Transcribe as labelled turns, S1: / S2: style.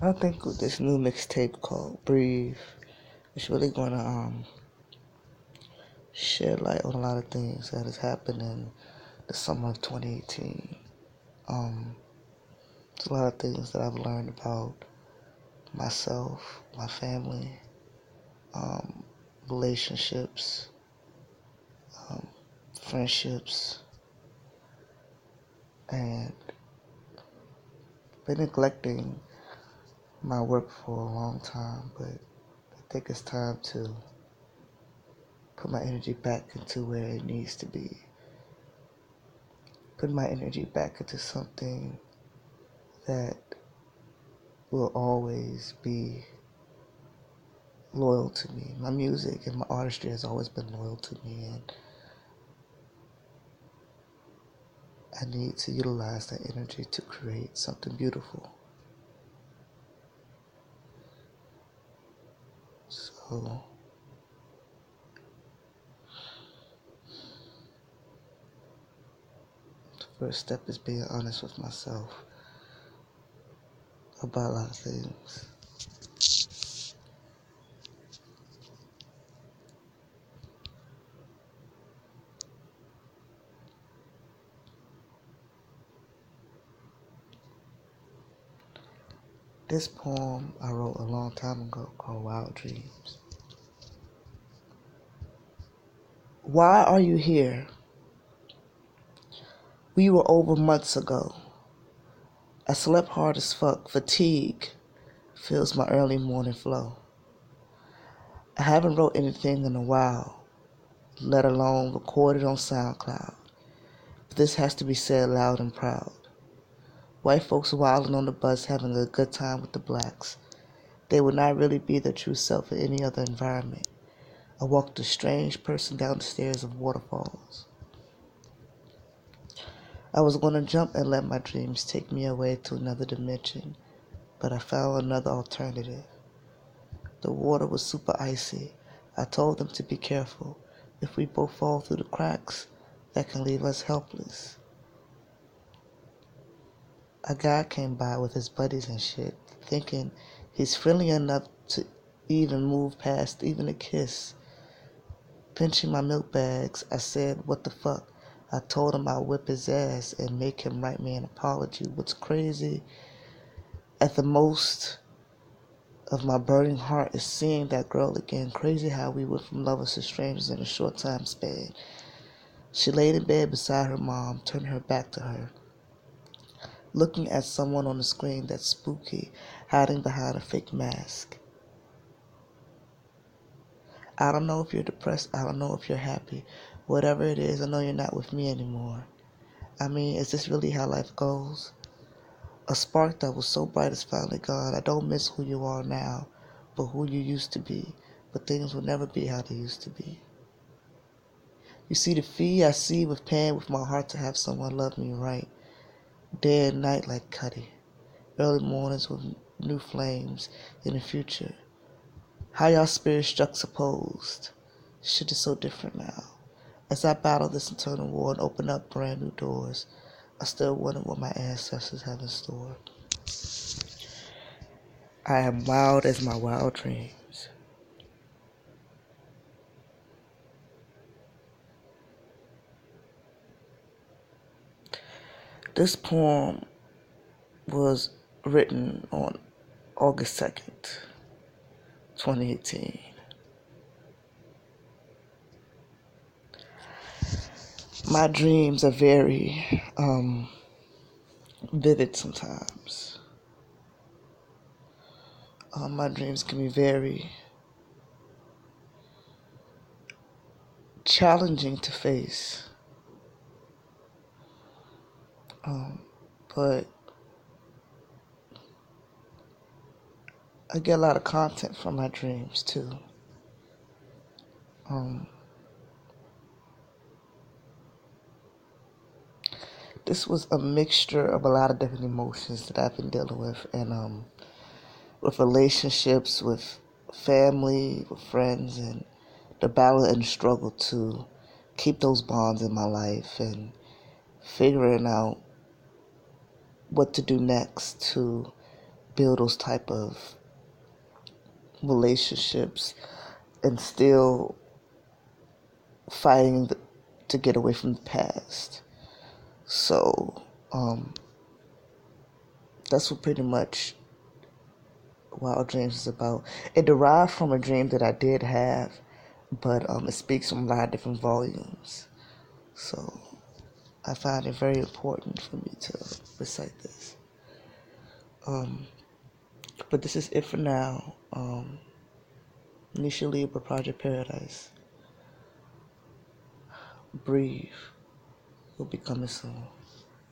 S1: I think with this new mixtape called Breath, it's really gonna um shed light on a lot of things that has happened in the summer of 2018. Um, there's a lot of things that I've learned about myself, my family, um, relationships, um, friendships, and been neglecting my work for a long time, but I think it's time to put my energy back into where it needs to be. Put my energy back into something that will always be loyal to me. My music and my artistry has always been loyal to me, and I need to utilize that energy to create something beautiful. The first step is being honest with myself about a lot of things. This poem I wrote a long time ago called Wild Dreams. Why are you here? We were over months ago. I slept hard as fuck. Fatigue fills my early morning flow. I haven't wrote anything in a while, let alone recorded on SoundCloud. But this has to be said loud and proud. White folks wilding on the bus having a good time with the blacks. They would not really be their true self in any other environment. I walked a strange person down the stairs of waterfalls. I was going to jump and let my dreams take me away to another dimension, but I found another alternative. The water was super icy. I told them to be careful. If we both fall through the cracks, that can leave us helpless a guy came by with his buddies and shit, thinking he's friendly enough to even move past even a kiss. Pinching my milk bags, I said, What the fuck? I told him I'd whip his ass and make him write me an apology. What's crazy at the most of my burning heart is seeing that girl again. Crazy how we went from lovers to strangers in a short time span. She laid in bed beside her mom, turned her back to her looking at someone on the screen that's spooky, hiding behind a fake mask. I don't know if you're depressed. I don't know if you're happy. Whatever it is, I know you're not with me anymore. I mean, is this really how life goes? A spark that was so bright is finally gone. I don't miss who you are now, but who you used to be. But things will never be how they used to be. You see, the fee I see with pain with my heart to have someone love me right. Day and night like Cudi. Early mornings with new flames in the future. How y'all spirits juxtaposed. Shit is so different now. As I battle this internal war and open up brand new doors, I still wonder what my ancestors have in store. I am wild as my wild dreams. This poem was written on August 2nd, 2018. My dreams are very um, vivid sometimes. Uh, my dreams can be very challenging to face. Um, but I get a lot of content from my dreams too. Um, this was a mixture of a lot of different emotions that I've been dealing with, and um, with relationships, with family, with friends, and the battle and struggle to keep those bonds in my life, and figuring out what to do next to build those type of relationships and still fighting to get away from the past. So, um, that's what pretty much Wild Dreams is about. It derived from a dream that I did have, but um, it speaks from a lot of different volumes. So, I find it very important for me to recite this. Um, but this is it for now. Um, Nisha Libra Project Paradise. Breath will be coming soon.